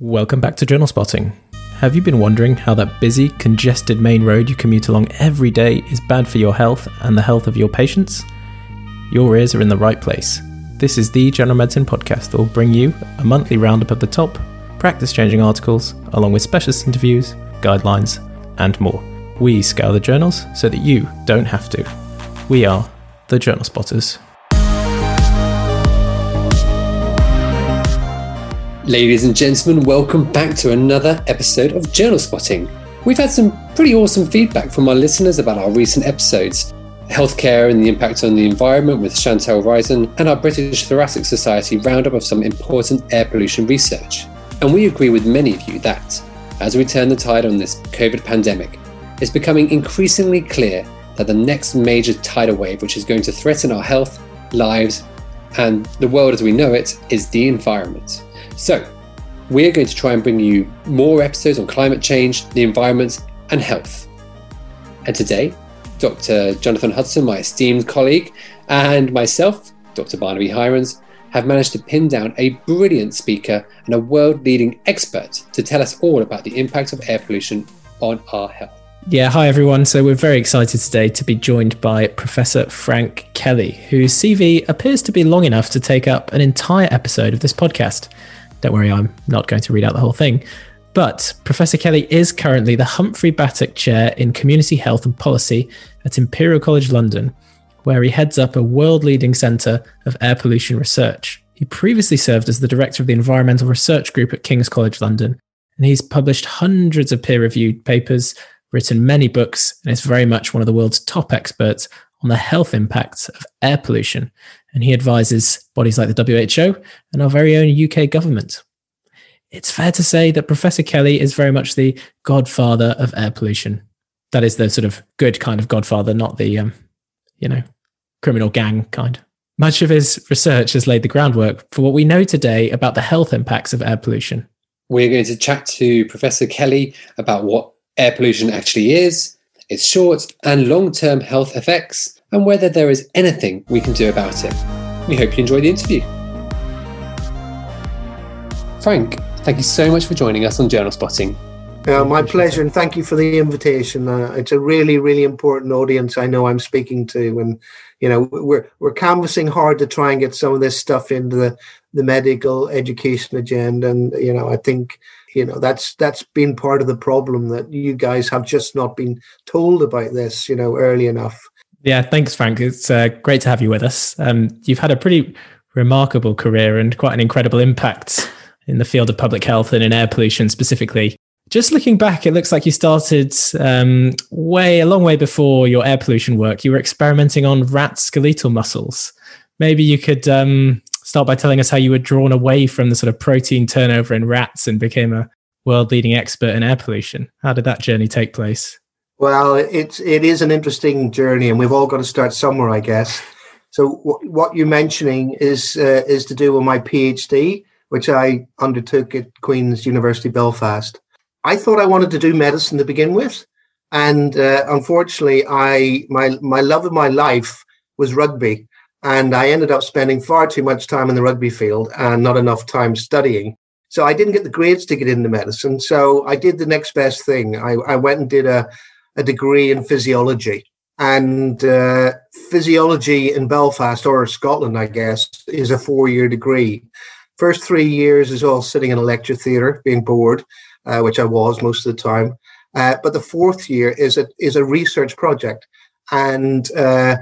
Welcome back to Journal Spotting. Have you been wondering how that busy, congested main road you commute along every day is bad for your health and the health of your patients? Your ears are in the right place. This is the General Medicine Podcast that will bring you a monthly roundup of the top, practice changing articles, along with specialist interviews, guidelines, and more. We scour the journals so that you don't have to. We are the Journal Spotters. Ladies and gentlemen, welcome back to another episode of Journal Spotting. We've had some pretty awesome feedback from our listeners about our recent episodes healthcare and the impact on the environment with Chantal Risen, and our British Thoracic Society roundup of some important air pollution research. And we agree with many of you that, as we turn the tide on this COVID pandemic, it's becoming increasingly clear that the next major tidal wave, which is going to threaten our health, lives, and the world as we know it, is the environment. So, we're going to try and bring you more episodes on climate change, the environment, and health. And today, Dr. Jonathan Hudson, my esteemed colleague, and myself, Dr. Barnaby Hirons, have managed to pin down a brilliant speaker and a world leading expert to tell us all about the impact of air pollution on our health. Yeah, hi everyone. So we're very excited today to be joined by Professor Frank Kelly, whose CV appears to be long enough to take up an entire episode of this podcast. Don't worry, I'm not going to read out the whole thing. But Professor Kelly is currently the Humphrey Battcock Chair in Community Health and Policy at Imperial College London, where he heads up a world leading centre of air pollution research. He previously served as the director of the Environmental Research Group at King's College London, and he's published hundreds of peer reviewed papers, written many books, and is very much one of the world's top experts on the health impacts of air pollution and he advises bodies like the WHO and our very own UK government. It's fair to say that Professor Kelly is very much the godfather of air pollution. That is the sort of good kind of godfather, not the, um, you know, criminal gang kind. Much of his research has laid the groundwork for what we know today about the health impacts of air pollution. We're going to chat to Professor Kelly about what air pollution actually is, its short and long term health effects, and whether there is anything we can do about it. We hope you enjoy the interview. Frank, thank you so much for joining us on Journal Spotting. Uh, my pleasure, and thank you for the invitation. Uh, it's a really, really important audience I know I'm speaking to, and you know we're we're canvassing hard to try and get some of this stuff into the the medical education agenda, and you know I think you know that's that's been part of the problem that you guys have just not been told about this, you know, early enough. Yeah, thanks, Frank. It's uh, great to have you with us. Um, you've had a pretty remarkable career and quite an incredible impact in the field of public health and in air pollution specifically. Just looking back, it looks like you started um, way a long way before your air pollution work. You were experimenting on rat skeletal muscles. Maybe you could um, start by telling us how you were drawn away from the sort of protein turnover in rats and became a world leading expert in air pollution. How did that journey take place? Well, it's it is an interesting journey, and we've all got to start somewhere, I guess. So, w- what you're mentioning is uh, is to do with my PhD, which I undertook at Queen's University Belfast. I thought I wanted to do medicine to begin with, and uh, unfortunately, I my my love of my life was rugby, and I ended up spending far too much time in the rugby field and not enough time studying. So I didn't get the grades to get into medicine. So I did the next best thing. I, I went and did a a degree in physiology. And uh, physiology in Belfast or Scotland, I guess, is a four year degree. First three years is all sitting in a lecture theatre, being bored, uh, which I was most of the time. Uh, but the fourth year is a is a research project, and uh,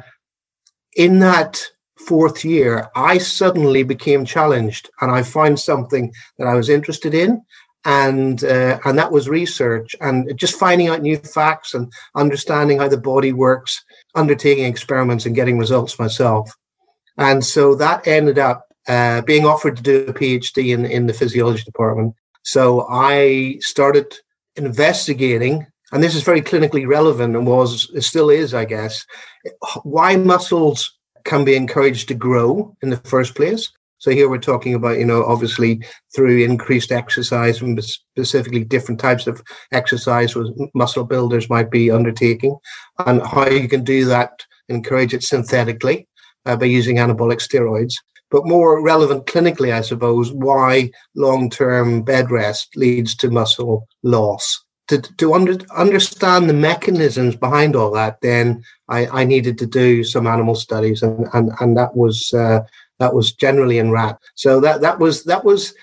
in that fourth year, I suddenly became challenged, and I found something that I was interested in, and uh, and that was research and just finding out new facts and understanding how the body works, undertaking experiments and getting results myself. And so that ended up uh, being offered to do a PhD in in the physiology department. So I started investigating, and this is very clinically relevant and was still is, I guess, why muscles can be encouraged to grow in the first place so here we're talking about, you know, obviously through increased exercise and specifically different types of exercise with muscle builders might be undertaking and how you can do that, encourage it synthetically uh, by using anabolic steroids. but more relevant clinically, I suppose, why long term bed rest leads to muscle loss. To, to under, understand the mechanisms behind all that, then I, I needed to do some animal studies, and, and, and that was uh, that was generally in rat. So that that was that was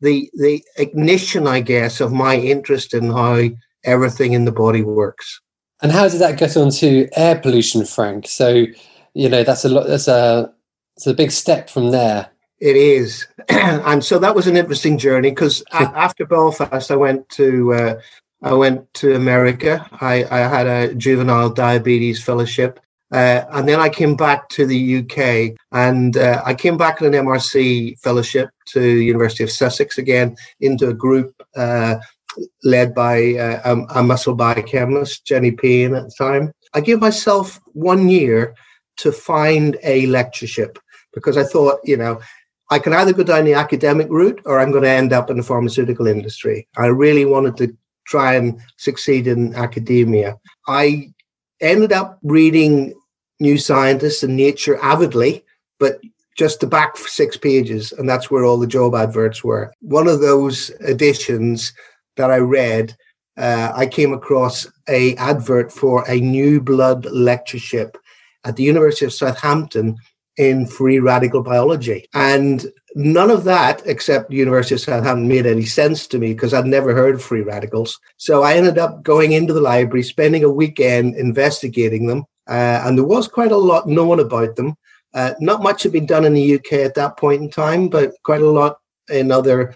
the the ignition, I guess, of my interest in how everything in the body works. And how did that get onto air pollution, Frank? So, you know, that's a lot. That's a it's a big step from there. It is, and so that was an interesting journey because after Belfast, I went to uh, I went to America. I, I had a juvenile diabetes fellowship, uh, and then I came back to the UK, and uh, I came back in an MRC fellowship to University of Sussex again into a group uh, led by uh, a, a, muscle biochemist, Jenny Payne at the time. I gave myself one year to find a lectureship because I thought, you know, I can either go down the academic route or I'm going to end up in the pharmaceutical industry. I really wanted to try and succeed in academia. I ended up reading New Scientist and Nature avidly, but just the back six pages, and that's where all the job adverts were. One of those editions that I read, uh, I came across a advert for a new blood lectureship at the University of Southampton in free radical biology. And none of that, except University of Southampton, made any sense to me because I'd never heard of free radicals. So I ended up going into the library, spending a weekend investigating them. Uh, and there was quite a lot known about them. Uh, not much had been done in the UK at that point in time, but quite a lot in other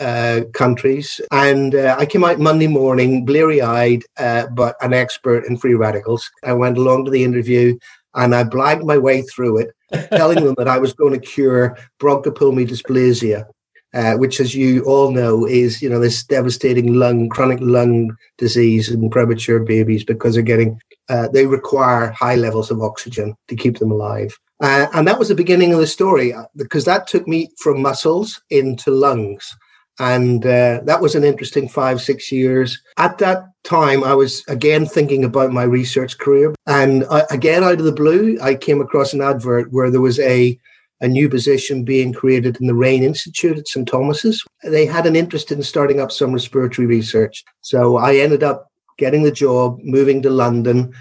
uh, countries. And uh, I came out Monday morning, bleary eyed, uh, but an expert in free radicals. I went along to the interview and I blagged my way through it, telling them that I was going to cure bronchopulmonary dysplasia. Uh, which, as you all know, is you know this devastating lung, chronic lung disease in premature babies because they're getting uh, they require high levels of oxygen to keep them alive. Uh, and that was the beginning of the story because that took me from muscles into lungs. And uh, that was an interesting five, six years. At that time, I was again thinking about my research career. And I, again, out of the blue, I came across an advert where there was a, a new position being created in the Rayne Institute at St. Thomas's. They had an interest in starting up some respiratory research. So I ended up getting the job, moving to London.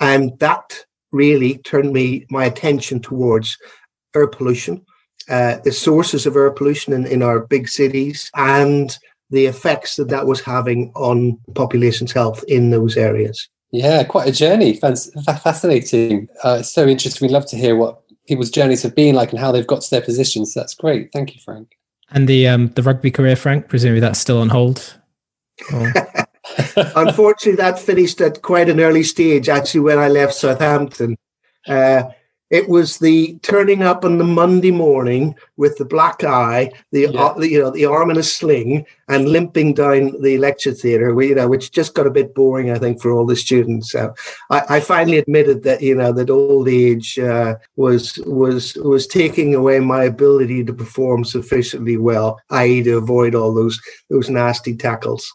And that really turned me my attention towards air pollution uh, the sources of air pollution in, in our big cities and the effects that that was having on population's health in those areas. Yeah, quite a journey. Fascinating. Uh, it's so interesting. We'd love to hear what people's journeys have been like and how they've got to their positions. That's great. Thank you, Frank. And the um, the rugby career, Frank, presumably that's still on hold. Unfortunately, that finished at quite an early stage. Actually, when I left Southampton, uh, it was the turning up on the Monday morning with the black eye, the, yeah. uh, you know the arm in a sling, and limping down the lecture theatre. You know, which just got a bit boring, I think, for all the students. So I, I finally admitted that you know that old age uh, was was was taking away my ability to perform sufficiently well, i.e., to avoid all those those nasty tackles.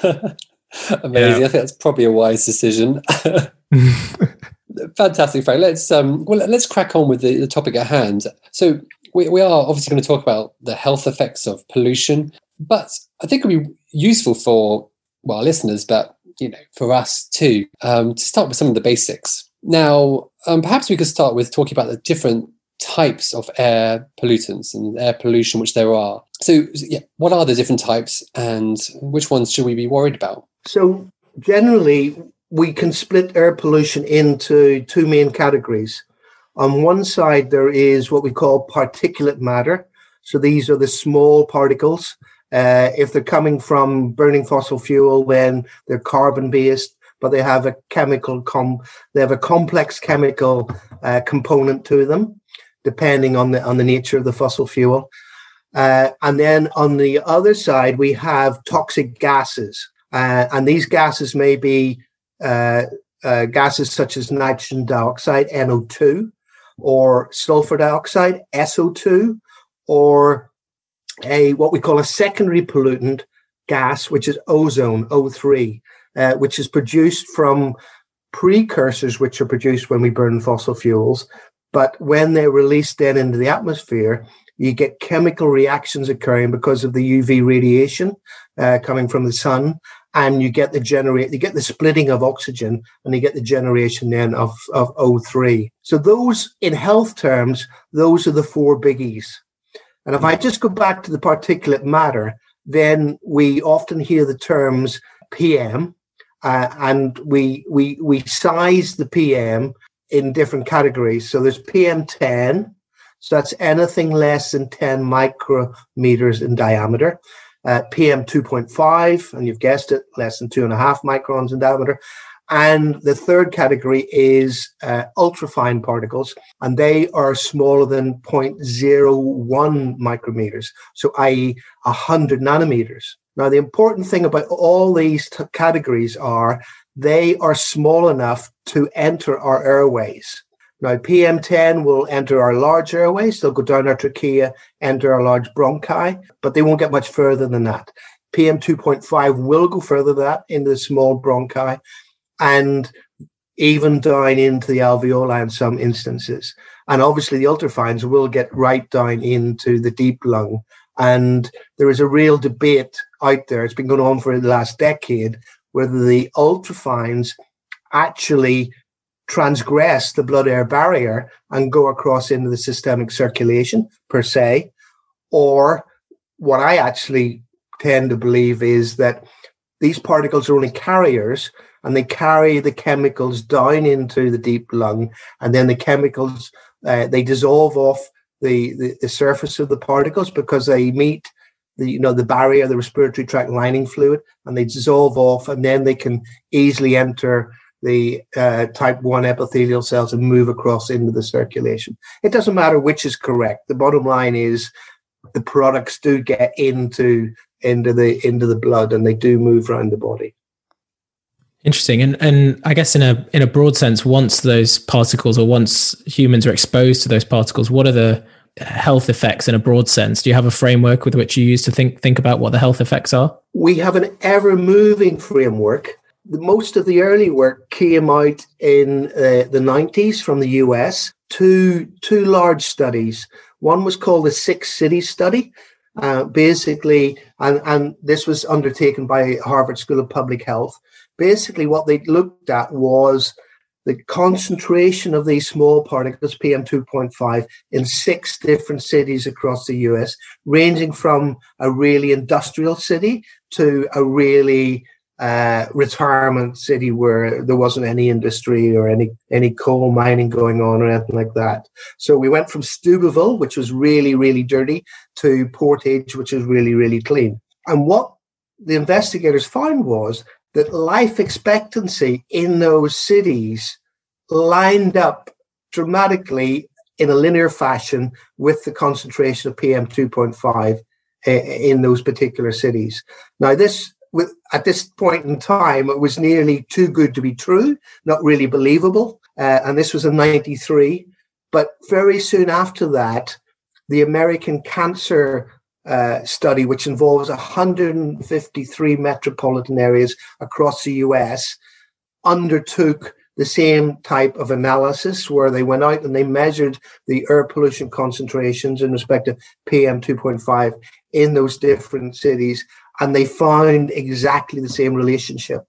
Amazing. Yeah. I think that's probably a wise decision. Fantastic, Frank. Let's um, well, let's crack on with the, the topic at hand. So we, we are obviously going to talk about the health effects of pollution, but I think it'll be useful for well our listeners, but you know, for us too, um, to start with some of the basics. Now, um, perhaps we could start with talking about the different types of air pollutants and air pollution, which there are. So, yeah, what are the different types, and which ones should we be worried about? So, generally, we can split air pollution into two main categories. On one side, there is what we call particulate matter. So these are the small particles. Uh, if they're coming from burning fossil fuel, then they're carbon based, but they have a chemical com they have a complex chemical uh, component to them, depending on the on the nature of the fossil fuel. Uh, and then on the other side, we have toxic gases, uh, and these gases may be uh, uh, gases such as nitrogen dioxide, NO2, or sulfur dioxide, SO2, or a what we call a secondary pollutant gas, which is ozone, O3, uh, which is produced from precursors which are produced when we burn fossil fuels. But when they're released then into the atmosphere, you get chemical reactions occurring because of the UV radiation uh, coming from the sun, and you get the generate, you get the splitting of oxygen, and you get the generation then of of O3. So those, in health terms, those are the four biggies. And if I just go back to the particulate matter, then we often hear the terms PM, uh, and we we we size the PM in different categories. So there's PM10, so that's anything less than 10 micrometers in diameter. Uh, PM 2.5, and you've guessed it, less than two and a half microns in diameter. And the third category is uh, ultrafine particles, and they are smaller than 0.01 micrometers, so i.e., 100 nanometers. Now, the important thing about all these t- categories are they are small enough to enter our airways. Now, PM10 will enter our large airways. They'll go down our trachea, enter our large bronchi, but they won't get much further than that. PM2.5 will go further than that into the small bronchi and even down into the alveoli in some instances. And obviously, the ultrafines will get right down into the deep lung. And there is a real debate out there. It's been going on for the last decade whether the ultrafines actually transgress the blood air barrier and go across into the systemic circulation per se, or what I actually tend to believe is that these particles are only carriers and they carry the chemicals down into the deep lung and then the chemicals uh, they dissolve off the, the, the surface of the particles because they meet the you know the barrier, the respiratory tract lining fluid, and they dissolve off, and then they can easily enter the uh, type 1 epithelial cells and move across into the circulation. It doesn't matter which is correct. The bottom line is the products do get into into the into the blood and they do move around the body. Interesting. And and I guess in a in a broad sense, once those particles or once humans are exposed to those particles, what are the health effects in a broad sense? Do you have a framework with which you use to think think about what the health effects are? We have an ever moving framework. Most of the early work came out in uh, the 90s from the US. Two two large studies. One was called the Six Cities Study. Uh, basically, and, and this was undertaken by Harvard School of Public Health. Basically, what they looked at was the concentration of these small particles, PM2.5, in six different cities across the US, ranging from a really industrial city to a really uh, retirement city where there wasn't any industry or any any coal mining going on or anything like that. So we went from Steubenville, which was really really dirty, to Portage, which is really really clean. And what the investigators found was that life expectancy in those cities lined up dramatically in a linear fashion with the concentration of PM 2.5 in those particular cities. Now, this at this point in time, it was nearly too good to be true, not really believable. Uh, and this was in 93. But very soon after that, the American Cancer uh, study, which involves 153 metropolitan areas across the US, undertook the same type of analysis where they went out and they measured the air pollution concentrations in respect to PM 2.5 in those different cities, and they found exactly the same relationship.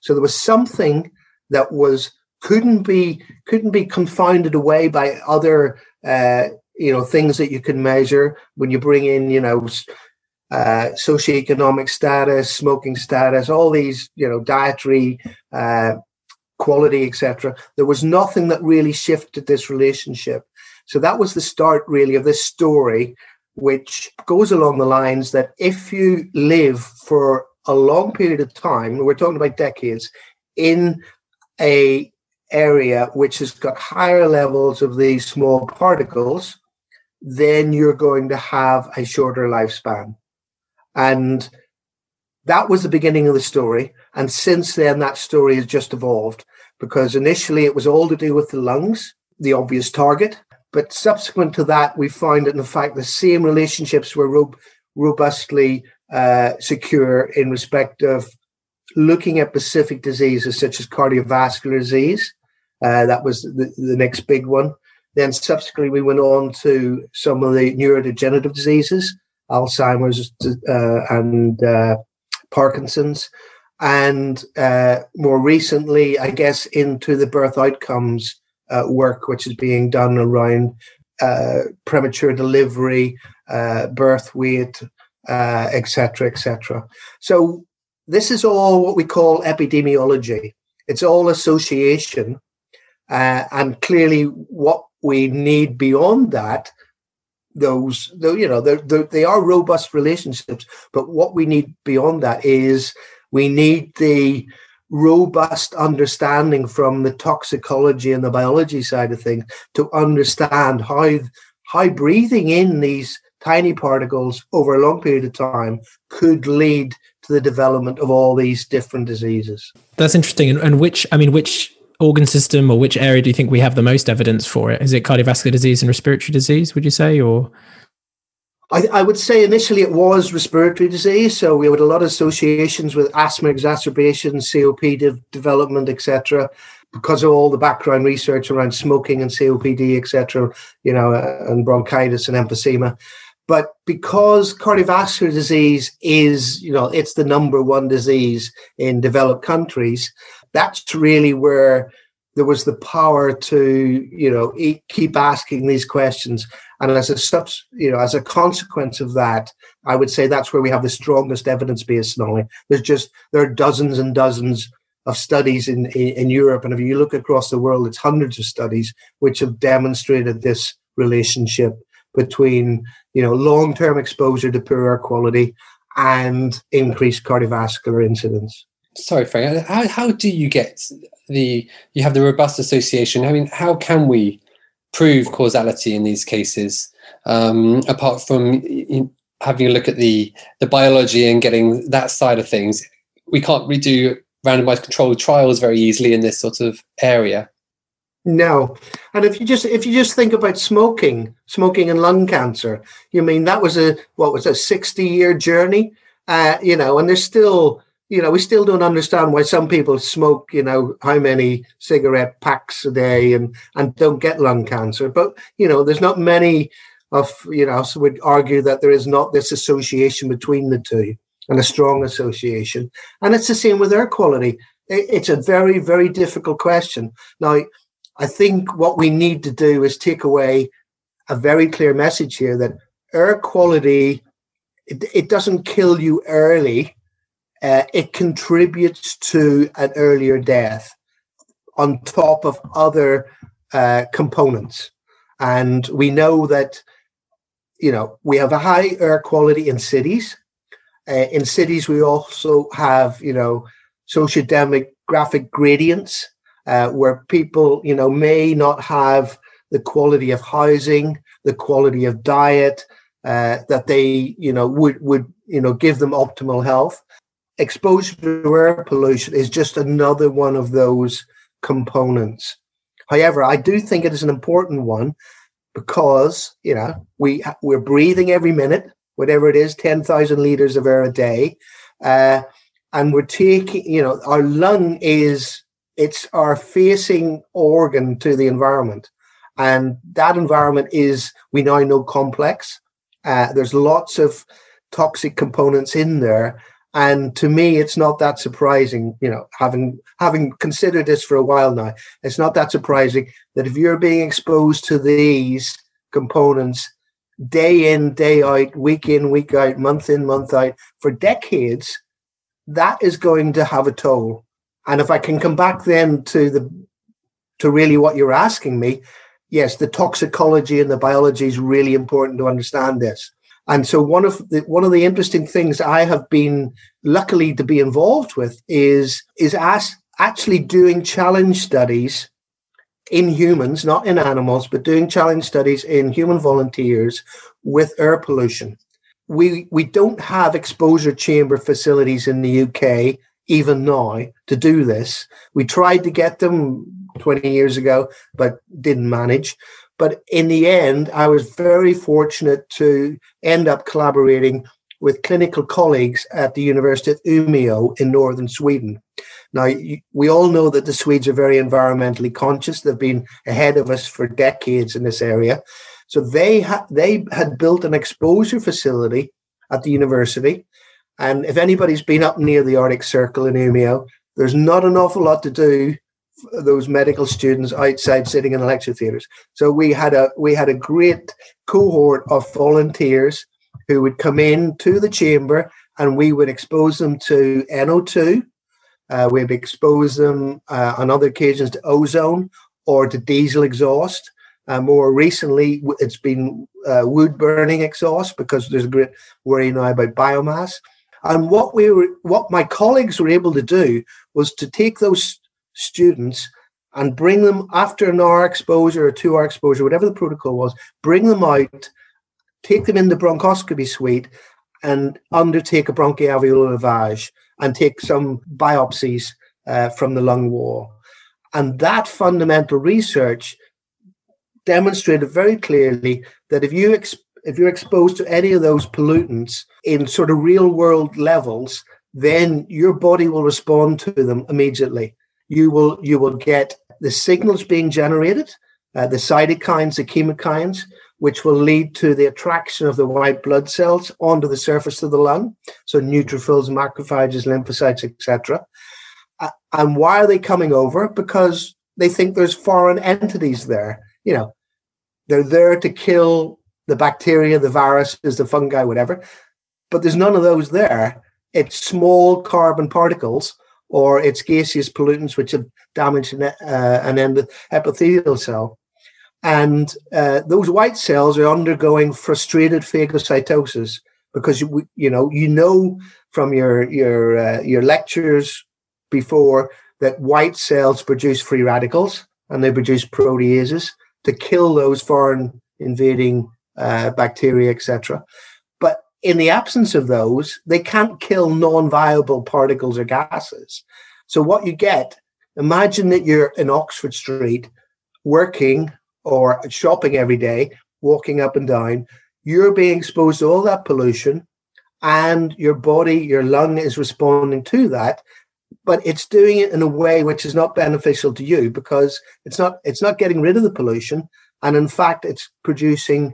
So there was something that was couldn't be couldn't be confounded away by other uh, you know things that you can measure when you bring in you know uh, socioeconomic status, smoking status, all these you know dietary uh, quality, etc. There was nothing that really shifted this relationship. So that was the start, really, of this story, which goes along the lines that if you live for a long period of time, we're talking about decades, in a area which has got higher levels of these small particles, then you're going to have a shorter lifespan. And that was the beginning of the story. And since then, that story has just evolved because initially it was all to do with the lungs, the obvious target. But subsequent to that, we find that in fact the same relationships were ro- robustly uh, secure in respect of looking at specific diseases such as cardiovascular disease. Uh, that was the, the next big one. Then subsequently, we went on to some of the neurodegenerative diseases, Alzheimer's uh, and uh, Parkinson's, and uh, more recently, I guess, into the birth outcomes uh, work, which is being done around uh, premature delivery, uh, birth weight, etc., etc. So this is all what we call epidemiology. It's all association, and clearly, what we need beyond that those, you know, they are robust relationships. But what we need beyond that is we need the robust understanding from the toxicology and the biology side of things to understand how how breathing in these tiny particles over a long period of time could lead to the development of all these different diseases. That's interesting. And, and which, I mean, which organ system or which area do you think we have the most evidence for it? Is it cardiovascular disease and respiratory disease, would you say, or? I, I, would say initially it was respiratory disease. So we had a lot of associations with asthma exacerbations, COPD de- development, etc. Because of all the background research around smoking and COPD, etc., you know, uh, and bronchitis and emphysema. But because cardiovascular disease is, you know, it's the number one disease in developed countries, that's really where there was the power to you know keep asking these questions and as a sub you know as a consequence of that i would say that's where we have the strongest evidence base now there's just there are dozens and dozens of studies in, in, in europe. And if you look across the world it's hundreds of studies which have demonstrated this relationship between you know long-term exposure to poor air quality and increased cardiovascular incidence. Sorry frank how, how do you get the you have the robust association. I mean, how can we prove causality in these cases um, apart from having a look at the the biology and getting that side of things? We can't redo randomized controlled trials very easily in this sort of area. No, and if you just if you just think about smoking, smoking and lung cancer, you mean that was a what was a sixty year journey, uh, you know, and there's still you know, we still don't understand why some people smoke, you know, how many cigarette packs a day and and don't get lung cancer. But you know, there's not many of you know, so would argue that there is not this association between the two and a strong association. And it's the same with air quality. It's a very, very difficult question. Now, I think what we need to do is take away a very clear message here that air quality it, it doesn't kill you early uh, it contributes to an earlier death on top of other uh, components. And we know that, you know, we have a high air quality in cities. Uh, in cities, we also have, you know, socio-demographic gradients uh, where people, you know, may not have the quality of housing, the quality of diet uh, that they, you know, would would you know give them optimal health exposure to air pollution is just another one of those components. However, I do think it is an important one because you know we we're breathing every minute, whatever it is, ten thousand liters of air a day, uh, and we're taking you know our lung is it's our facing organ to the environment, and that environment is we now know complex. Uh, there's lots of toxic components in there and to me, it's not that surprising, you know, having having considered this for a while now, it's not that surprising that if you're being exposed to these components day in, day out, week in, week out, month in, month out, for decades, that is going to have a toll. And if I can come back then to the to really what you're asking me, yes, the toxicology and the biology is really important to understand this. And so one of the one of the interesting things I have been luckily to be involved with is is as actually doing challenge studies in humans, not in animals, but doing challenge studies in human volunteers with air pollution. We we don't have exposure chamber facilities in the UK even now to do this. We tried to get them 20 years ago, but didn't manage. But in the end, I was very fortunate to end up collaborating with clinical colleagues at the University of Umeå in northern Sweden. Now, we all know that the Swedes are very environmentally conscious. They've been ahead of us for decades in this area. So they ha- they had built an exposure facility at the university. And if anybody's been up near the Arctic Circle in Umeå, there's not an awful lot to do those medical students outside sitting in the lecture theatres. So we had a we had a great cohort of volunteers who would come in to the chamber and we would expose them to NO2. Uh, we'd expose them uh, on other occasions to ozone or to diesel exhaust. Uh, more recently, it's been uh, wood burning exhaust because there's a great worry now about biomass. And what we were, what my colleagues were able to do was to take those students and bring them after an hour exposure or two hour exposure, whatever the protocol was, bring them out, take them in the bronchoscopy suite, and undertake a bronchoalveolar lavage and take some biopsies uh, from the lung wall. And that fundamental research demonstrated very clearly that if you ex- if you're exposed to any of those pollutants in sort of real world levels, then your body will respond to them immediately. You will you will get the signals being generated, uh, the cytokines, the chemokines, which will lead to the attraction of the white blood cells onto the surface of the lung, so neutrophils, macrophages, lymphocytes, etc. Uh, and why are they coming over? Because they think there's foreign entities there. You know, they're there to kill the bacteria, the viruses, the fungi, whatever. But there's none of those there. It's small carbon particles or it's gaseous pollutants which have damaged an, uh, an epithelial cell. And uh, those white cells are undergoing frustrated phagocytosis because you, you know you know from your your uh, your lectures before that white cells produce free radicals and they produce proteases to kill those foreign invading uh, bacteria, etc. In the absence of those, they can't kill non-viable particles or gases. So what you get, imagine that you're in Oxford Street working or shopping every day, walking up and down. You're being exposed to all that pollution, and your body, your lung is responding to that but it's doing it in a way which is not beneficial to you because it's not it's not getting rid of the pollution and in fact it's producing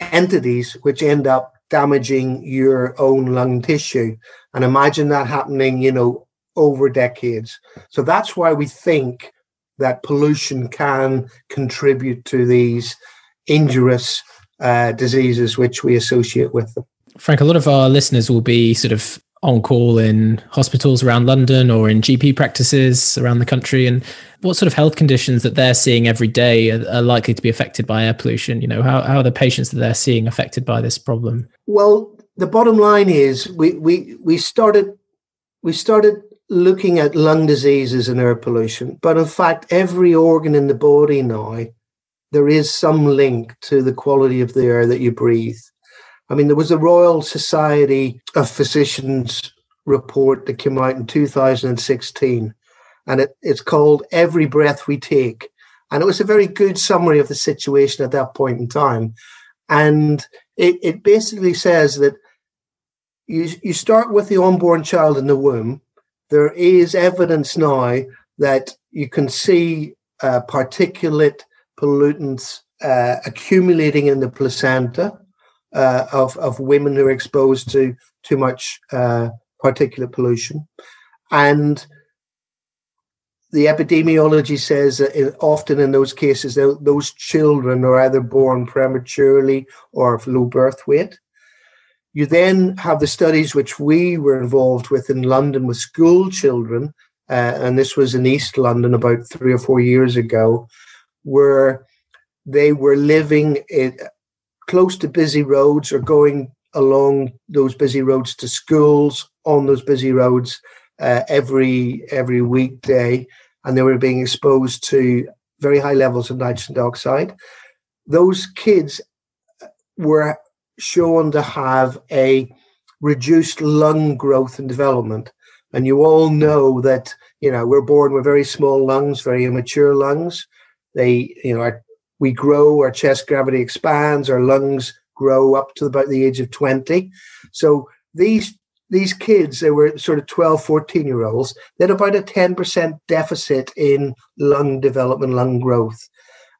entities which end up damaging your own lung tissue. And imagine that happening you know over decades. So that's why we think that pollution can contribute to these injurious uh, diseases which we associate with them. Frank a lot of our listeners will be sort of on call in hospitals around London or in GP practices around the country, and what sort of health conditions that they're seeing every day are, are, likely to be affected by air pollution? You know, how, how are the patients that they're seeing affected by this problem? Well, the bottom line is we we we started we started looking at lung diseases and air pollution, but in fact, every organ in the body now there is some link to the quality of the air that you breathe. I mean, there was a Royal Society of Physicians report that came out in 2016, and it, it's called Every Breath We Take. And it was a very good summary of the situation at that point in time. And it, it basically says that you, you start with the unborn child in the womb. There is evidence now that you can see uh, particulate pollutants uh, accumulating in the placenta uh, of of women who are exposed to too much uh, particulate pollution, and the epidemiology says that in, often in those cases those children are either born prematurely or of low birth weight. You then have the studies which we were involved with in London with school children, uh, and this was in East London about three or four years ago, where they were living in, close to busy roads or going along those busy roads to schools on those busy roads uh, every every weekday, and they were being exposed to very high levels of nitrogen dioxide. Those kids were shown to have a reduced lung growth and development. And you all know that, you know, we're born with very small lungs, very immature lungs. They, you know, are we grow, our chest gravity expands, our lungs grow up to about the age of 20. So these these kids, they were sort of 12, 14 year olds, they had about a 10% deficit in lung development, lung growth.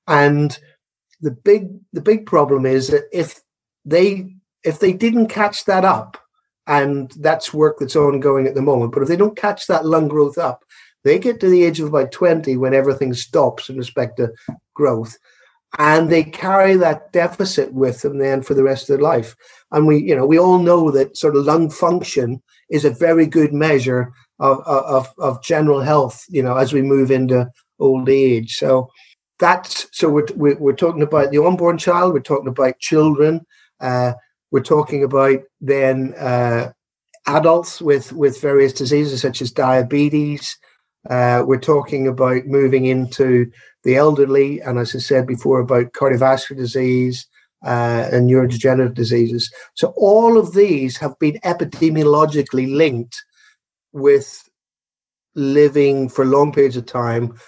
And the big the big problem is that if they if they didn't catch that up, and that's work that's ongoing at the moment, but if they don't catch that lung growth up, they get to the age of about 20 when everything stops in respect to growth. And they carry that deficit with them then for the rest of their life. And we, you know, we all know that sort of lung function is a very good measure of, of, of general health, you know, as we move into old age. So that's so we're, we're, talking about the unborn child, we're talking about children, uh, we're talking about then uh, adults with, with various diseases such as diabetes. Uh, we're talking about moving into the elderly, and as I said before, about cardiovascular disease, uh, and neurodegenerative diseases. So all of these have been epidemiologically linked with living for long periods of time,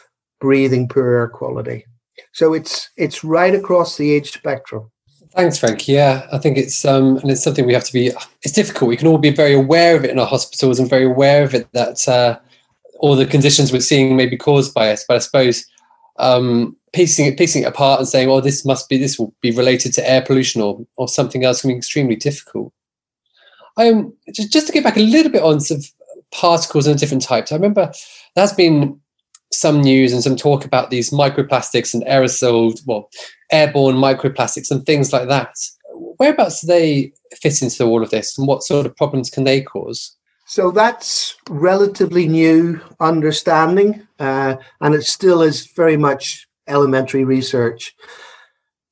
breathing poor air quality. So it's it's right across the age spectrum. Thanks, Frank. Yeah, I think it's um, and it's something we have to be. It's difficult. We can all be very aware of it in our hospitals and very aware of it that uh, all the conditions we're seeing may be caused by it. But I suppose um, piecing it piecing it apart and saying, "Oh, this must be this will be related to air pollution or or something else," can be extremely difficult. Um, just just to get back a little bit on sort of particles and different types. I remember there's been some news and some talk about these microplastics and aerosol, well, airborne microplastics and things like that. Whereabouts do they fit into all of this, and what sort of problems can they cause? So that's relatively new understanding, uh, and it still is very much elementary research.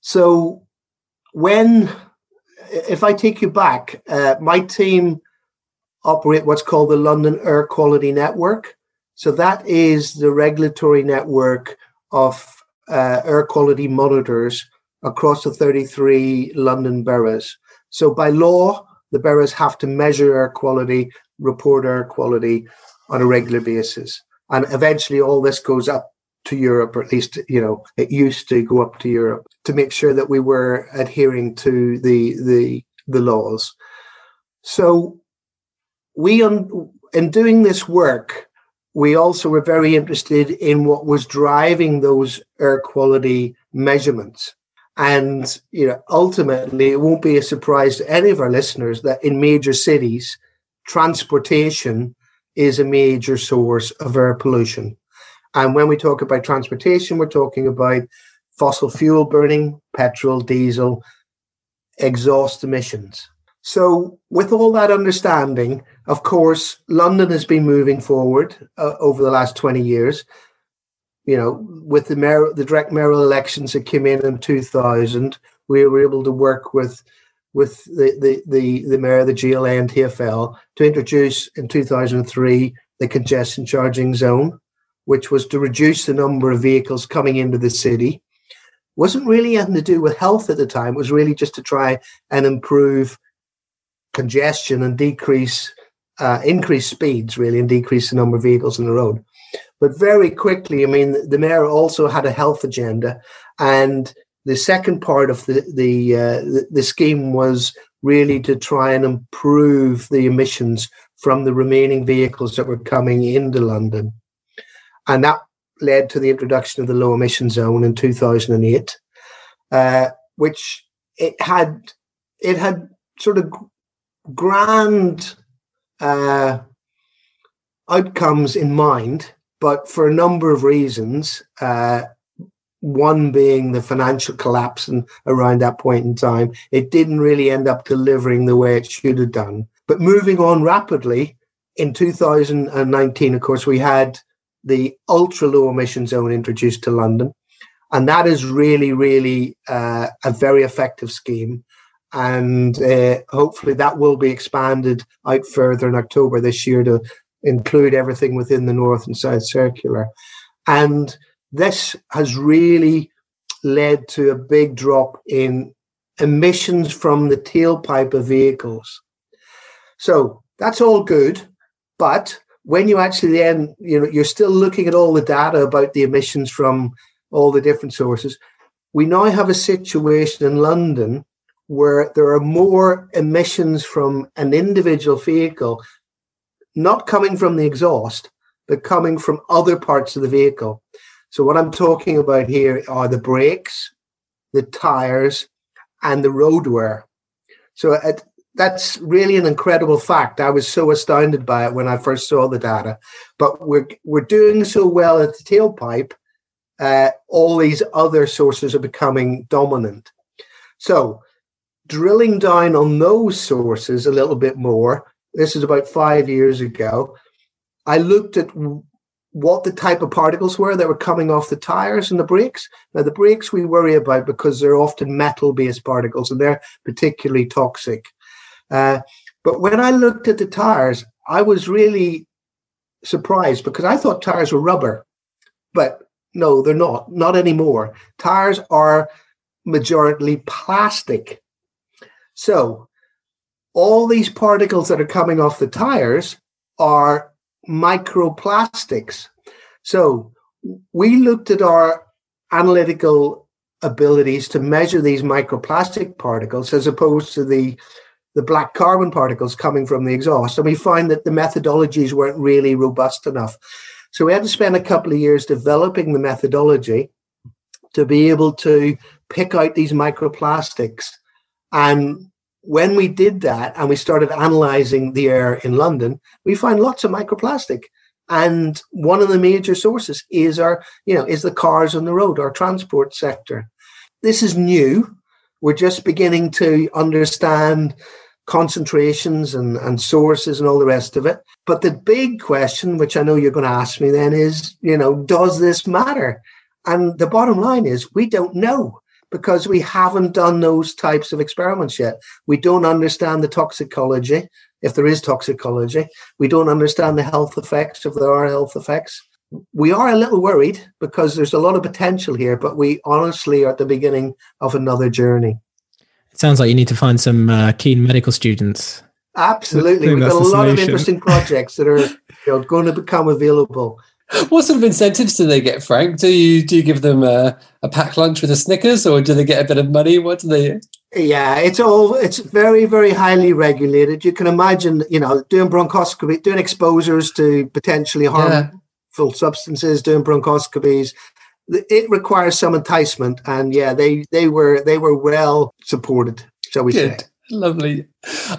So, when, if I take you back, uh, my team operate what's called the London Air Quality Network. So, that is the regulatory network of uh, air quality monitors across the 33 London boroughs. So, by law, the boroughs have to measure air quality, report air quality on a regular basis. And eventually, all this goes up to Europe, or at least you know it used to go up to Europe to make sure that we were adhering to the the the laws. So we un, in doing this work, we also were very interested in what was driving those air quality measurements. And you know, ultimately, it won't be a surprise to any of our listeners that in major cities, transportation is a major source of air pollution. And when we talk about transportation, we're talking about fossil fuel burning, petrol, diesel, exhaust emissions. So, with all that understanding, of course, London has been moving forward uh, over the last 20 years. You know, with the mayor, the direct mayoral elections that came in in 2000, we were able to work with with the, the, the, the mayor, the GLA, and TFL to introduce in 2003 the congestion charging zone which was to reduce the number of vehicles coming into the city. Wasn't really anything to do with health at the time. It was really just to try and improve congestion and decrease, uh, increase speeds, really, and decrease the number of vehicles on the road. But very quickly, I mean, the mayor also had a health agenda, and the second part of the the, uh, the, scheme was really to try and improve the emissions from the remaining vehicles that were coming into London. And that led to the introduction of the low emission zone in 2008, uh, which it had it had sort of grand uh, outcomes in mind, but for a number of reasons. Uh, one being the financial collapse and around that point in time, it didn't really end up delivering the way it should have done. But moving on rapidly, in 2019, of course, we had the ultra low emission zone introduced to London. And that is really, really uh, a very effective scheme. And uh, hopefully that will be expanded out further in October this year to include everything within the North and South Circular. And this has really led to a big drop in emissions from the tailpipe of vehicles. So that's all good. But when you actually then you know you're still looking at all the data about the emissions from all the different sources we now have a situation in london where there are more emissions from an individual vehicle, not coming from the exhaust, but coming from other parts of the vehicle. So, what I'm talking about here are the brakes, the tires, and the road wear. So, that's really an incredible fact. I was so astounded by it when I first saw the data. But we're we're doing so well at the tailpipe. Uh, all these other sources are becoming dominant. So, drilling down on those sources a little bit more. This is about five years ago. I looked at what the type of particles were that were coming off the tires and the brakes. Now, the brakes we worry about because they're often metal based particles and they're particularly toxic. Uh, but when I looked at the tires, I was really surprised because I thought tires were rubber. But no, they're not, not anymore. Tires are majorly plastic. So all these particles that are coming off the tires are microplastics. So we looked at our analytical abilities to measure these microplastic particles as opposed to the the black carbon particles coming from the exhaust. And we find that the methodologies weren't really robust enough. So we had to spend a couple of years developing the methodology to be able to pick out these microplastics. And when we did that and we started analyzing the air in London, we find lots of microplastic. And one of the major sources is our, you know, is the cars on the road, our transport sector. This is new. We're just beginning to understand concentrations and, and sources and all the rest of it. But the big question, which I know you're going to ask me then, is, you know, does this matter? And the bottom line is we don't know because we haven't done those types of experiments yet. We don't understand the toxicology, if there is toxicology. We don't understand the health effects, if there are health effects. We are a little worried because there's a lot of potential here, but we honestly are at the beginning of another journey. It sounds like you need to find some uh, keen medical students. Absolutely. We've got a lot of interesting projects that are you know, going to become available. What sort of incentives do they get, Frank? Do you do you give them a, a packed lunch with a Snickers, or do they get a bit of money? What do they? Yeah, it's all it's very very highly regulated. You can imagine, you know, doing bronchoscopy, doing exposures to potentially harmful yeah. substances, doing bronchoscopies, it requires some enticement, and yeah, they they were they were well supported, shall we Good. say? Lovely.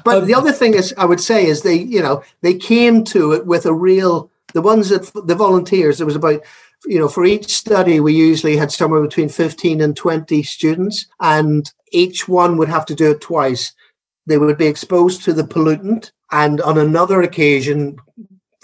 But um, the other thing is, I would say, is they you know they came to it with a real the ones that the volunteers. There was about you know for each study we usually had somewhere between fifteen and twenty students, and each one would have to do it twice. They would be exposed to the pollutant, and on another occasion,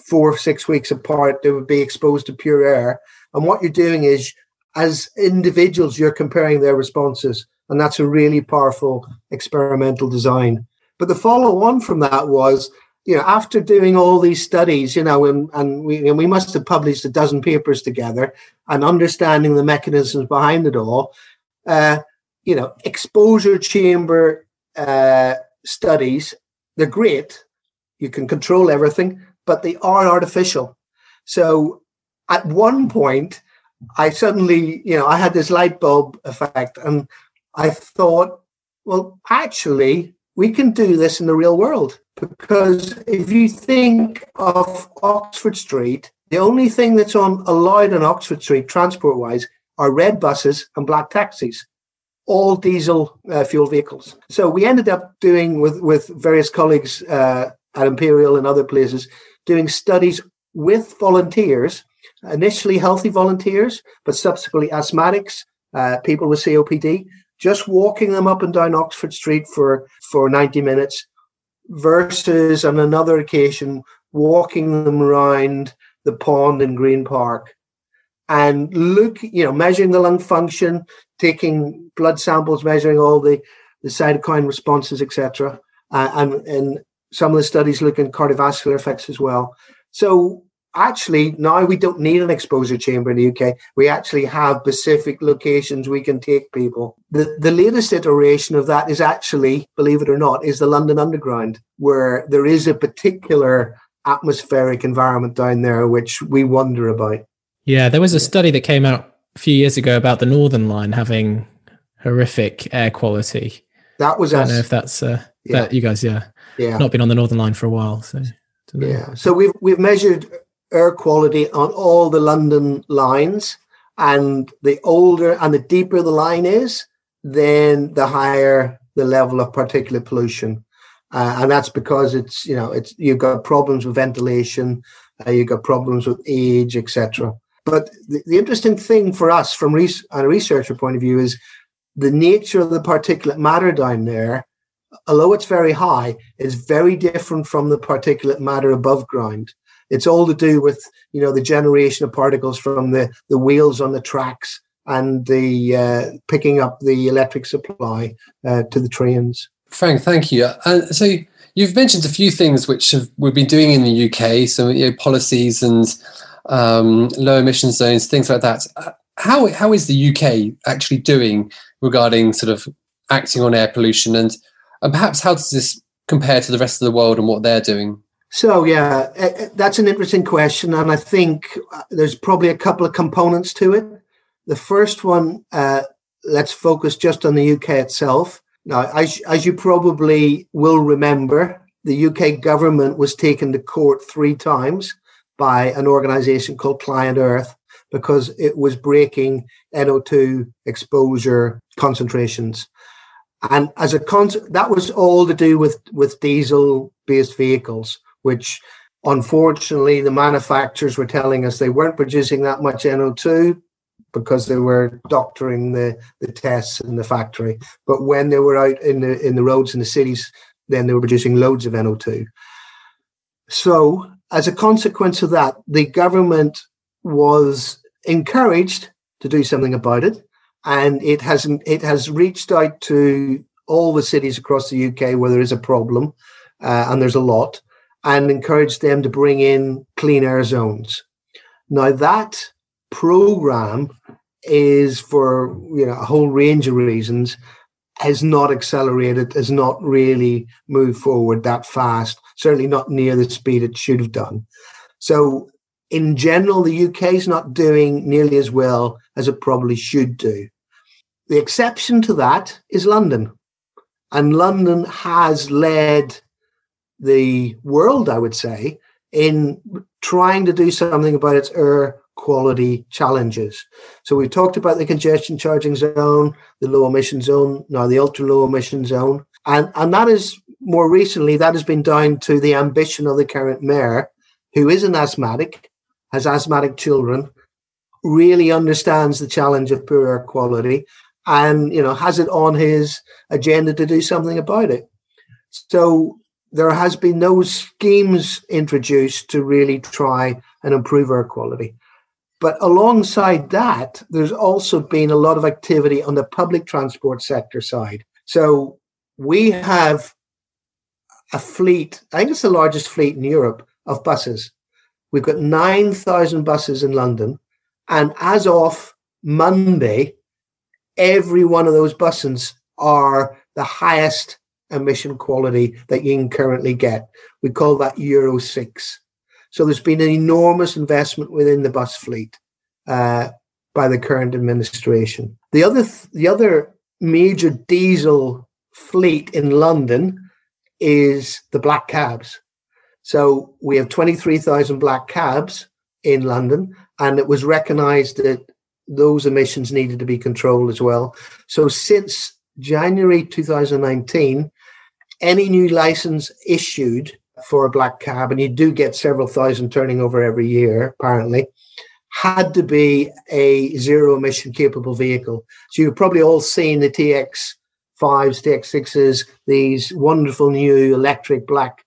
four or six weeks apart, they would be exposed to pure air and what you're doing is, as individuals, you're comparing their responses. And that's a really powerful experimental design. But the follow on from that was, you know, after doing all these studies, you know, and, and we and we must have published a dozen papers together and understanding the mechanisms behind it all, uh, you know, exposure chamber uh, studies, they're great. You can control everything, but they are artificial. So at one point, I suddenly, you know, I had this light bulb effect, and I thought, well, actually, we can do this in the real world because if you think of Oxford Street, the only thing that's on allowed on Oxford Street transport wise are red buses and black taxis, all diesel uh, fuel vehicles. So we ended up doing with with various colleagues uh, at Imperial and other places doing studies with volunteers initially healthy volunteers, but subsequently asthmatics, uh, people with COPD, just walking them up and down Oxford Street for, for 90 minutes versus on another occasion walking them around the pond in Green Park and look, you know, measuring the lung function, taking blood samples, measuring all the, the cytokine responses, etc. Uh, and, and some of the studies look at cardiovascular effects as well. So actually now we don't need an exposure chamber in the UK. We actually have specific locations we can take people. The the latest iteration of that is actually, believe it or not, is the London Underground, where there is a particular atmospheric environment down there which we wonder about. Yeah, there was a study that came out a few years ago about the Northern Line having horrific air quality. That was I don't know if that's uh, Yeah. that you guys, yeah, yeah. not been on the Northern Line for a while. So. Yeah. So we've we've measured air quality on all the London lines, and the older and the deeper the line is, then the higher the level of particulate pollution, uh, and that's because it's you know it's you've got problems with ventilation, uh, you've got problems with age, etc. But the, the interesting thing for us, from res- a researcher point of view, is the nature of the particulate matter down there although it's very high, is very different from the particulate matter above ground. It's all to do with you know the generation of particles from the the wheels on the tracks and the uh, picking up the electric supply uh, to the trains. Frank, thank you. Uh, so you've mentioned a few things which have, we've been doing in the UK, so you know, policies and um, low emission zones, things like that. How how is the UK actually doing regarding sort of acting on air pollution, and and perhaps how does this compare to the rest of the world and what they're doing? So yeah, that's an interesting question, and I think uh, there's probably a couple of components to it. The first one, uh, let's focus just on the UK itself. Now, as, as you probably will remember, the UK government was taken to court three times by an organization called Client Earth because it was breaking NO2 exposure concentrations. And as a that was all to do with, with diesel based vehicles, which unfortunately the manufacturers were telling us they weren't producing that much NO2 because they were doctoring the, the tests in the factory. But when they were out in the in the roads in the cities, then they were producing loads of NO2. So as a consequence of that, the government was encouraged to do something about it, and it has it has reached out to all the cities across the UK where there is a problem, uh, and there's a lot, and encouraged them to bring in clean air zones. Now that program is for you know a whole range of reasons has not accelerated, has not really moved forward that fast, certainly not near the speed it should have done. So, in general, the UK is not doing nearly as well as it probably should do. The exception to that is London. And London has led the world, I would say, in trying to do something about its air quality challenges. So we talked about the congestion charging zone, the low emission zone, now the ultra low emission zone. And, and that is more recently, that has been down to the ambition of the current mayor, who is an asthmatic, has asthmatic children, really understands the challenge of poor air quality and you know has it on his agenda to do something about it. So there has been no schemes introduced to really try and improve air quality. But alongside that, there's also been a lot of activity on the public transport sector side. So we have a fleet, I think it's the largest fleet in Europe of buses. We've got 9,000 buses in London. And as of Monday, every one of those buses are the highest emission quality that you can currently get. We call that Euro 6. So there's been an enormous investment within the bus fleet uh, by the current administration. The other th- the other major diesel fleet in London is the black cabs. So we have 23,000 black cabs in London, and it was recognised that those emissions needed to be controlled as well. So since January 2019, any new license issued for a black cab, and you do get several thousand turning over every year, apparently, had to be a zero emission capable vehicle. So you've probably all seen the TX5s, TX6s, these wonderful new electric black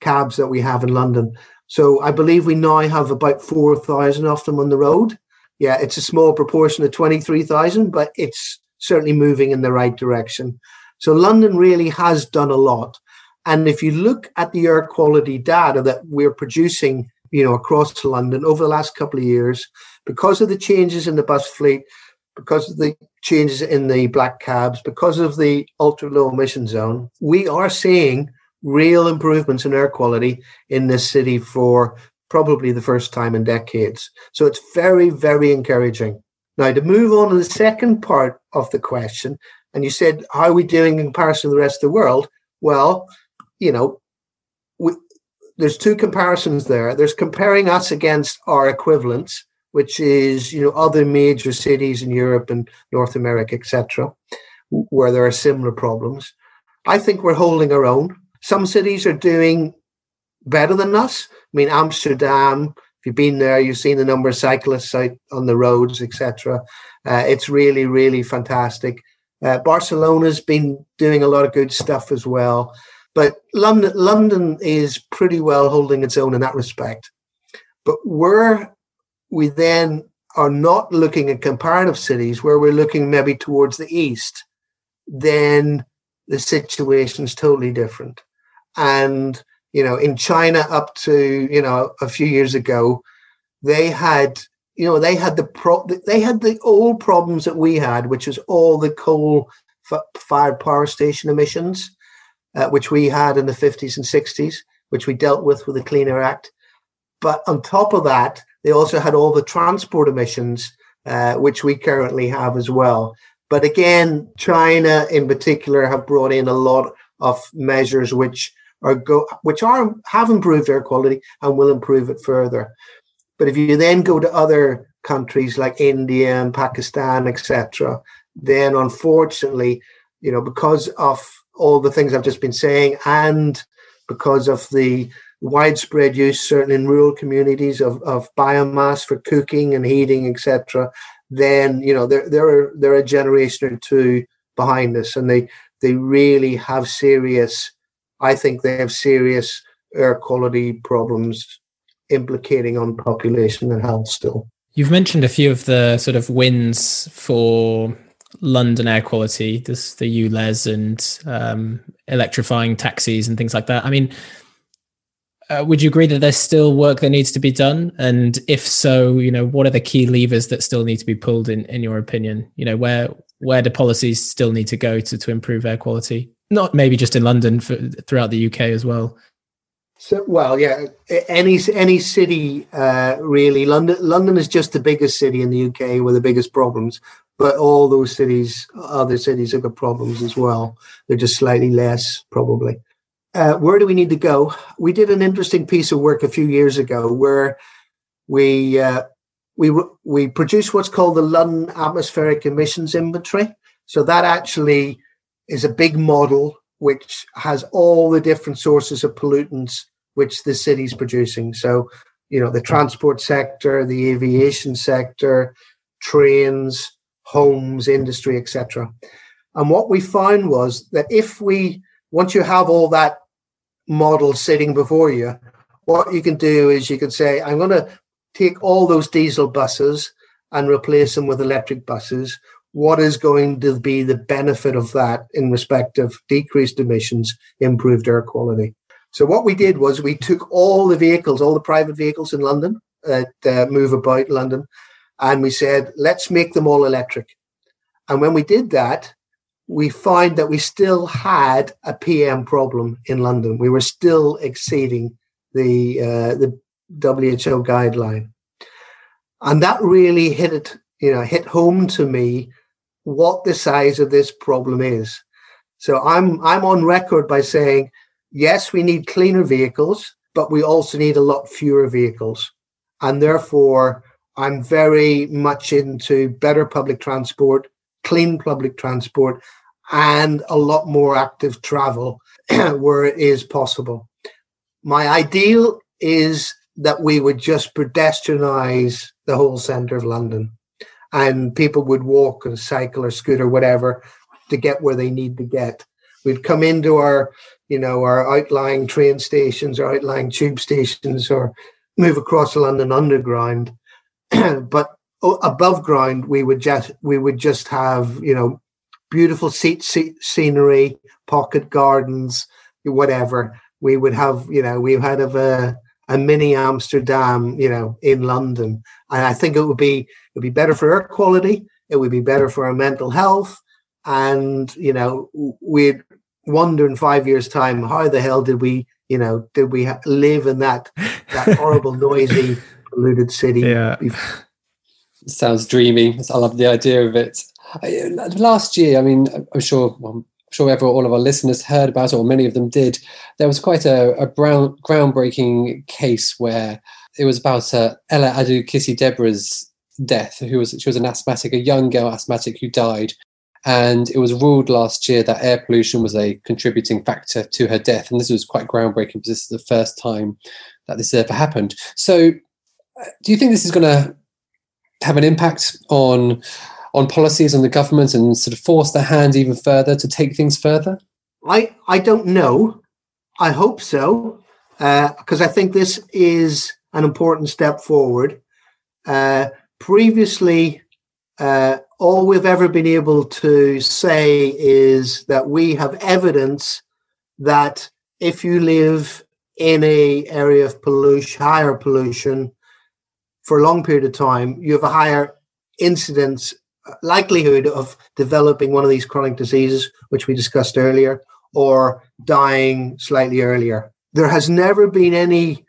cabs that we have in London. So I believe we now have about 4,000 of them on the road. Yeah, it's a small proportion of 23,000, but it's certainly moving in the right direction. So London really has done a lot. And if you look at the air quality data that we're producing, you know, across London over the last couple of years, because of the changes in the bus fleet, because of the changes in the black cabs, because of the ultra low emission zone, we are seeing real improvements in air quality in this city for probably the first time in decades. So it's very, very encouraging. Now, to move on to the second part of the question, And you said, how are we doing in comparison to the rest of the world? Well, you know, we, there's two comparisons there. There's comparing us against our equivalents, which is, you know, other major cities in Europe and North America, etc., where there are similar problems. I think we're holding our own. Some cities are doing better than us. I mean, Amsterdam, if you've been there, you've seen the number of cyclists out on the roads, etc. Uh, it's really, really fantastic. Uh, Barcelona's been doing a lot of good stuff as well, but London, London is pretty well holding its own in that respect. But where we then are not looking at comparative cities, where we're looking maybe towards the east, then the situation is totally different. And you know, in China, up to you know a few years ago, they had you know they had the pro they had the old problems that we had which was all the coal fired power station emissions uh, which we had in the 50s and 60s which we dealt with with the clean air act. But on top of that they also had all the transport emissions uh, which we currently have as well. But again china in particular have brought in a lot of measures which are go which are have improved air quality and will improve it further but if you then go to other countries like India and Pakistan, etc., then unfortunately, you know, because of all the things I've just been saying, and because of the widespread use, certainly in rural communities, of, of biomass for cooking and heating, etc., then you know they're they're they're a generation or two behind us, and they they really have serious. I think they have serious air quality problems implicating on population and health still. You've mentioned a few of the sort of wins for London air quality, this the ULEZ and um, electrifying taxis and things like that. I mean, uh, would you agree that there's still work that needs to be done? And if so, you know, what are the key levers that still need to be pulled in, in your opinion? You know, where where do policies still need to go to to improve air quality? Not maybe just in London, for, throughout the UK as well. So, well, yeah, any any city uh, really. London London is just the biggest city in the UK with the biggest problems, but all those cities, other cities, have got problems as well. They're just slightly less, probably. Uh, where do we need to go? We did an interesting piece of work a few years ago where we uh, we we produced what's called the London Atmospheric Emissions Inventory. So that actually is a big model which has all the different sources of pollutants which the city's producing. So, you know, the transport sector, the aviation sector, trains, homes, industry, etc. And what we found was that if we, once you have all that model sitting before you, what you can do is you can say, I'm going to take all those diesel buses and replace them with electric buses. What is going to be the benefit of that in respect of decreased emissions, improved air quality? So what we did was we took all the vehicles, all the private vehicles in London that uh, move about London, and we said, let's make them all electric. And when we did that, we find that we still had a PM problem in London. We were still exceeding the uh, the WHO guideline, and that really hit it, you know, hit home to me what the size of this problem is. So I'm I'm on record by saying yes, we need cleaner vehicles, but we also need a lot fewer vehicles. And therefore, I'm very much into better public transport, clean public transport, and a lot more active travel where it is possible. My ideal is that we would just pedestrianize the whole centre of London and people would walk or cycle or scooter, whatever, to get where they need to get. We'd come into our you know, our outlying train stations or outlying tube stations or move across the London Underground. but above ground, we would just we would just have you know beautiful seat, seat scenery, pocket gardens, whatever. We would have you know we had of a a mini Amsterdam, you know, in London, and I think it would be would be better for air quality. It would be better for our mental health, and you know, we'd wonder in five years' time how the hell did we, you know, did we live in that that horrible, noisy, polluted city? Yeah. Sounds dreamy. I love the idea of it. Last year, I mean, I'm sure, well, I'm sure ever all of our listeners heard about it, or many of them did. There was quite a, a brown, groundbreaking case where it was about uh, Ella Adoo-Kissi-Debrah's death. Who was she was an asthmatic, a young girl asthmatic who died, and it was ruled last year that air pollution was a contributing factor to her death. And this was quite groundbreaking because this is the first time that this ever happened. So, uh, do you think this is going to have an impact on on policies on the government and sort of force their hand even further to take things further? I I don't know. I hope so because uh, I think this is an important step forward. Uh, previously, uh, all we've ever been able to say is that we have evidence that if you live in a area of pollution, higher pollution, for a long period of time, you have a higher incidence likelihood of developing one of these chronic diseases, which we discussed earlier, or dying slightly earlier. There has never been any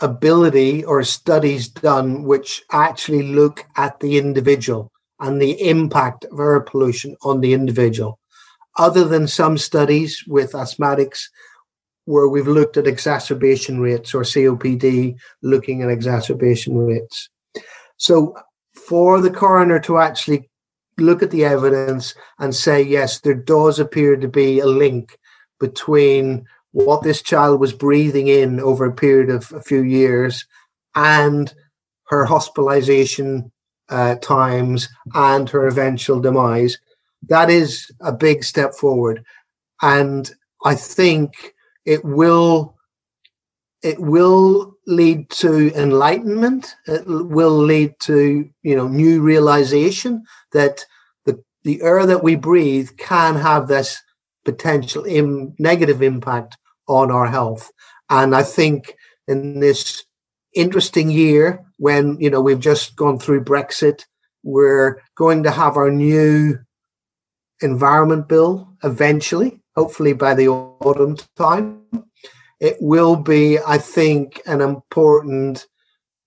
ability or studies done which actually look at the individual and the impact of air pollution on the individual, other than some studies with asthmatics where we've looked at exacerbation rates or COPD looking at exacerbation rates. So for the coroner to actually look at the evidence and say, yes, there does appear to be a link between what this child was breathing in over a period of a few years and her hospitalization uh, times and her eventual demise. That is a big step forward. And I think it will it will lead to enlightenment it will lead to you know new realization that the the air that we breathe can have this potential Im- negative impact on our health and i think in this interesting year when you know we've just gone through brexit we're going to have our new environment bill eventually hopefully by the autumn time it will be, I think, an important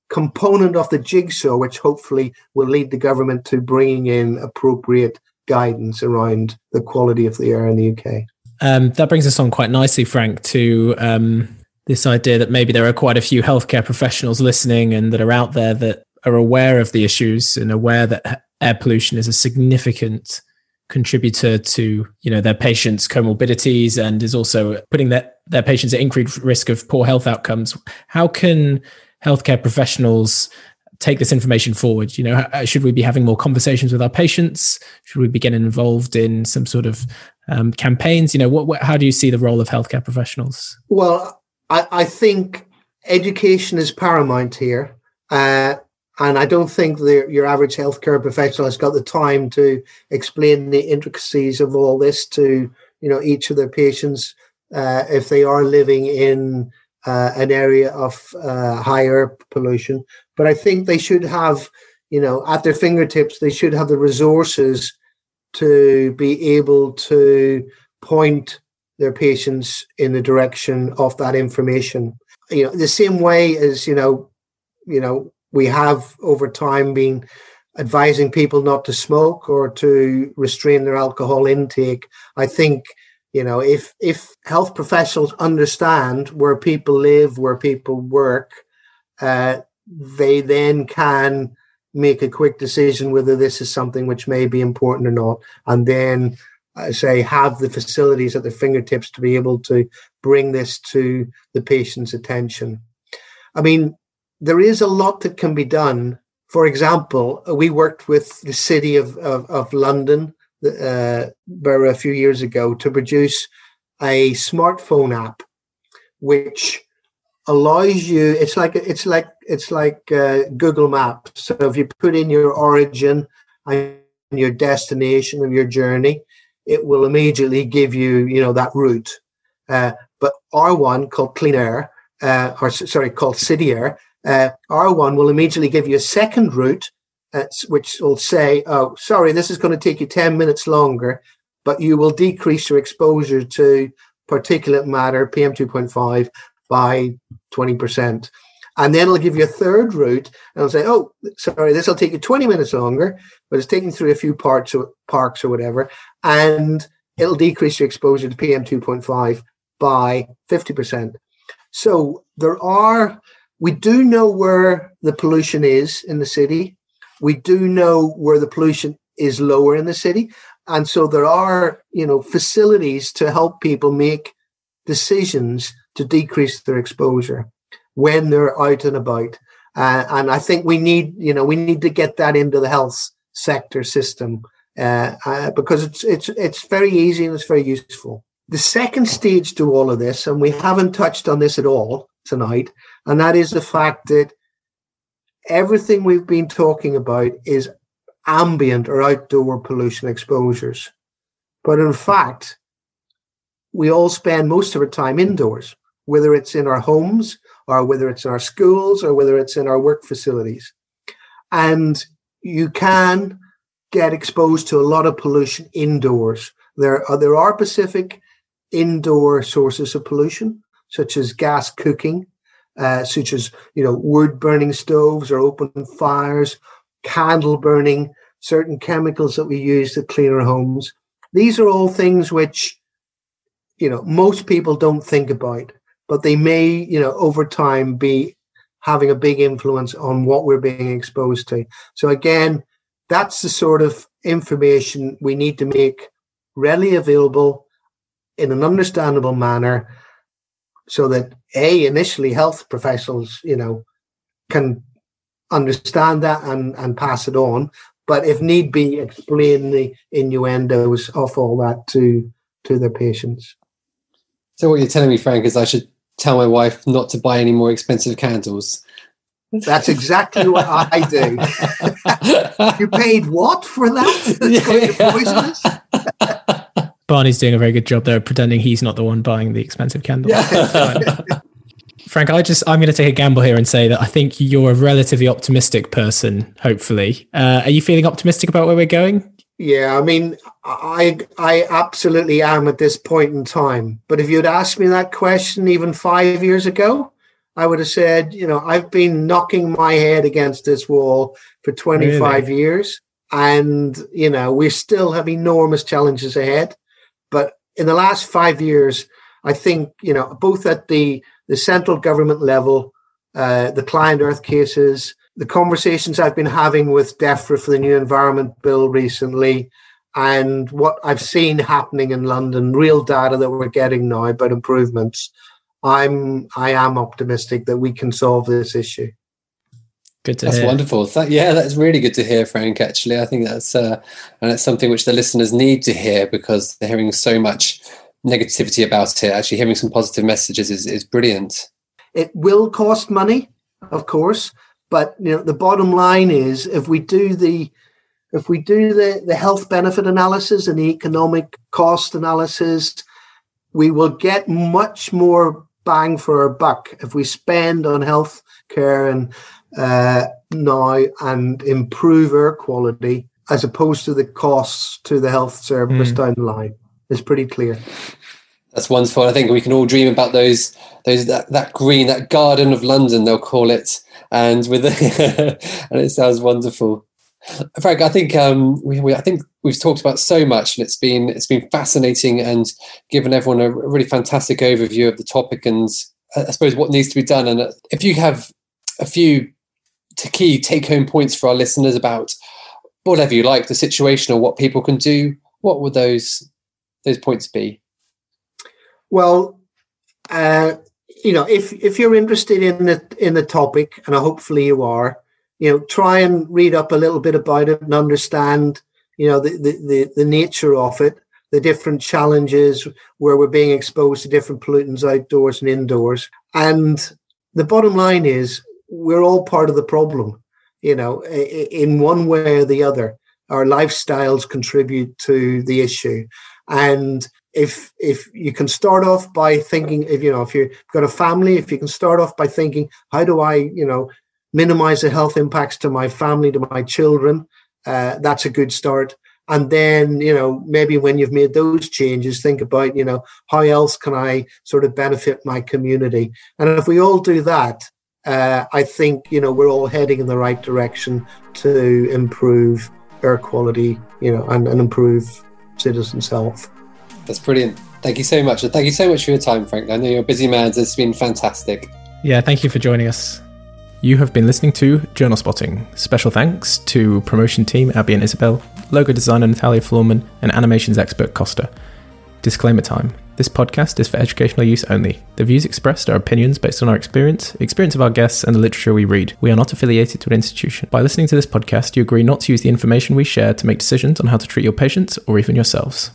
component of the jigsaw, which hopefully will lead the government to bringing in appropriate guidance around the quality of the air in the UK. Um, that brings us on quite nicely, Frank, to um, this idea that maybe there are quite a few healthcare professionals listening and that are out there that are aware of the issues and aware that air pollution is a significant contributor to you know their patients comorbidities and is also putting their, their patients at increased risk of poor health outcomes. How can healthcare professionals take this information forward? You know should we be having more conversations with our patients? Should we be getting involved in some sort of um, campaigns you know what, what, how do you see the role of healthcare professionals well i, I think education is paramount here uh, and I don't think that your average healthcare professional has got the time to explain the intricacies of all this to you know each of their patients uh, if they are living in uh, an area of uh, higher pollution. But I think they should have, you know, at their fingertips, they should have the resources to be able to point their patients in the direction of that information. You know, the same way as you know, you know, we have over time been advising people not to smoke or to restrain their alcohol intake. I think you know if if health professionals understand where people live, where people work, uh, they then can make a quick decision whether this is something which may be important or not, and then uh, say have the facilities at their fingertips to be able to bring this to the patient's attention. I mean, there is a lot that can be done. For example, we worked with the city of, of, of London uh, a few years ago to produce a smartphone app which allows you it's like it's like it's like uh, google maps. So if you put in your origin and your destination of your journey it will immediately give you you know that route. Uh, but r1 called clean air uh, or sorry called city air uh, R1 will immediately give you a second route, uh, which will say, oh, sorry, this is going to take you 10 minutes longer, but you will decrease your exposure to particulate matter, PM2.5, by 20%. And then it'll give you a third route and it'll say, oh, sorry, this will take you 20 minutes longer, but it's taking through a few parts or parks or whatever. And it'll decrease your exposure to PM 2.5 by 50%. So there are, we do know where the pollution is in the city. We do know where the pollution is lower in the city. And so there are, you know, facilities to help people make decisions to decrease their exposure when they're out and about. Uh, and I think we need, you know, we need to get that into the health sector system uh, uh, because it's it's it's very easy and it's very useful. The second stage to all of this, and we haven't touched on this at all tonight, and that is the fact that everything we've been talking about is ambient or outdoor pollution exposures. But in fact, we all spend most of our time indoors, whether it's in our homes or whether it's in our schools or whether it's in our work facilities. And you can get exposed to a lot of pollution indoors. There are, there are specific indoor sources of pollution, such as gas cooking, uh, such as you know wood burning stoves or open fires, candle burning, certain chemicals that we use to clean our homes. These are all things which you know most people don't think about, but they may you know over time be having a big influence on what we're being exposed to. So again, that's the sort of information we need to make readily available in an understandable manner so that a initially health professionals you know can understand that and and pass it on but if need be explain the innuendos of all that to to their patients so what you're telling me frank is i should tell my wife not to buy any more expensive candles that's exactly what I do. you paid what for that? Yeah. Barney's doing a very good job there, pretending he's not the one buying the expensive candles. Yeah. Frank, I just I'm going to take a gamble here and say that I think you're a relatively optimistic person. Hopefully, uh, are you feeling optimistic about where we're going? Yeah, I mean, I I absolutely am at this point in time. But if you'd asked me that question even five years ago, I would have said, you know, I've been knocking my head against this wall for 25 really? years. And, you know, we still have enormous challenges ahead. But in the last five years, I think, you know, both at the, the central government level, uh, the client earth cases, the conversations I've been having with DEFRA for the new environment bill recently, and what I've seen happening in London, real data that we're getting now about improvements. I'm I am optimistic that we can solve this issue. Good to that's hear. wonderful. That, yeah, that's really good to hear, Frank. Actually, I think that's uh, and it's something which the listeners need to hear because they're hearing so much negativity about it. Actually, hearing some positive messages is is brilliant. It will cost money, of course, but you know the bottom line is if we do the if we do the, the health benefit analysis and the economic cost analysis, we will get much more bang for our buck if we spend on health care and uh, now and improve air quality as opposed to the costs to the health service mm. down the line. It's pretty clear. That's wonderful. I think we can all dream about those, those that, that green, that garden of London, they'll call it, and with and it sounds wonderful. Frank, I think um, we, we, I think we've talked about so much, and it's been it's been fascinating and given everyone a really fantastic overview of the topic and uh, I suppose what needs to be done. And uh, if you have a few key take home points for our listeners about whatever you like, the situation or what people can do, what would those those points be? Well, uh, you know, if if you're interested in the in the topic, and hopefully you are you know, try and read up a little bit about it and understand, you know, the, the, the, the nature of it, the different challenges where we're being exposed to different pollutants outdoors and indoors. And the bottom line is we're all part of the problem, you know, in one way or the other. Our lifestyles contribute to the issue. And if if you can start off by thinking if you know if you've got a family if you can start off by thinking how do i you know minimize the health impacts to my family, to my children. Uh, that's a good start. And then, you know, maybe when you've made those changes, think about, you know, how else can I sort of benefit my community? And if we all do that, uh, I think you know we're all heading in the right direction to improve air quality, you know, and, and improve citizens' health. That's brilliant. Thank you so much. And thank you so much for your time, Frank. I know you're a busy man, so it's been fantastic. Yeah, thank you for joining us. You have been listening to Journal Spotting. Special thanks to promotion team Abby and Isabel, logo designer Natalia Florman, and animations expert Costa. Disclaimer time. This podcast is for educational use only. The views expressed are opinions based on our experience, experience of our guests, and the literature we read. We are not affiliated to an institution. By listening to this podcast, you agree not to use the information we share to make decisions on how to treat your patients or even yourselves.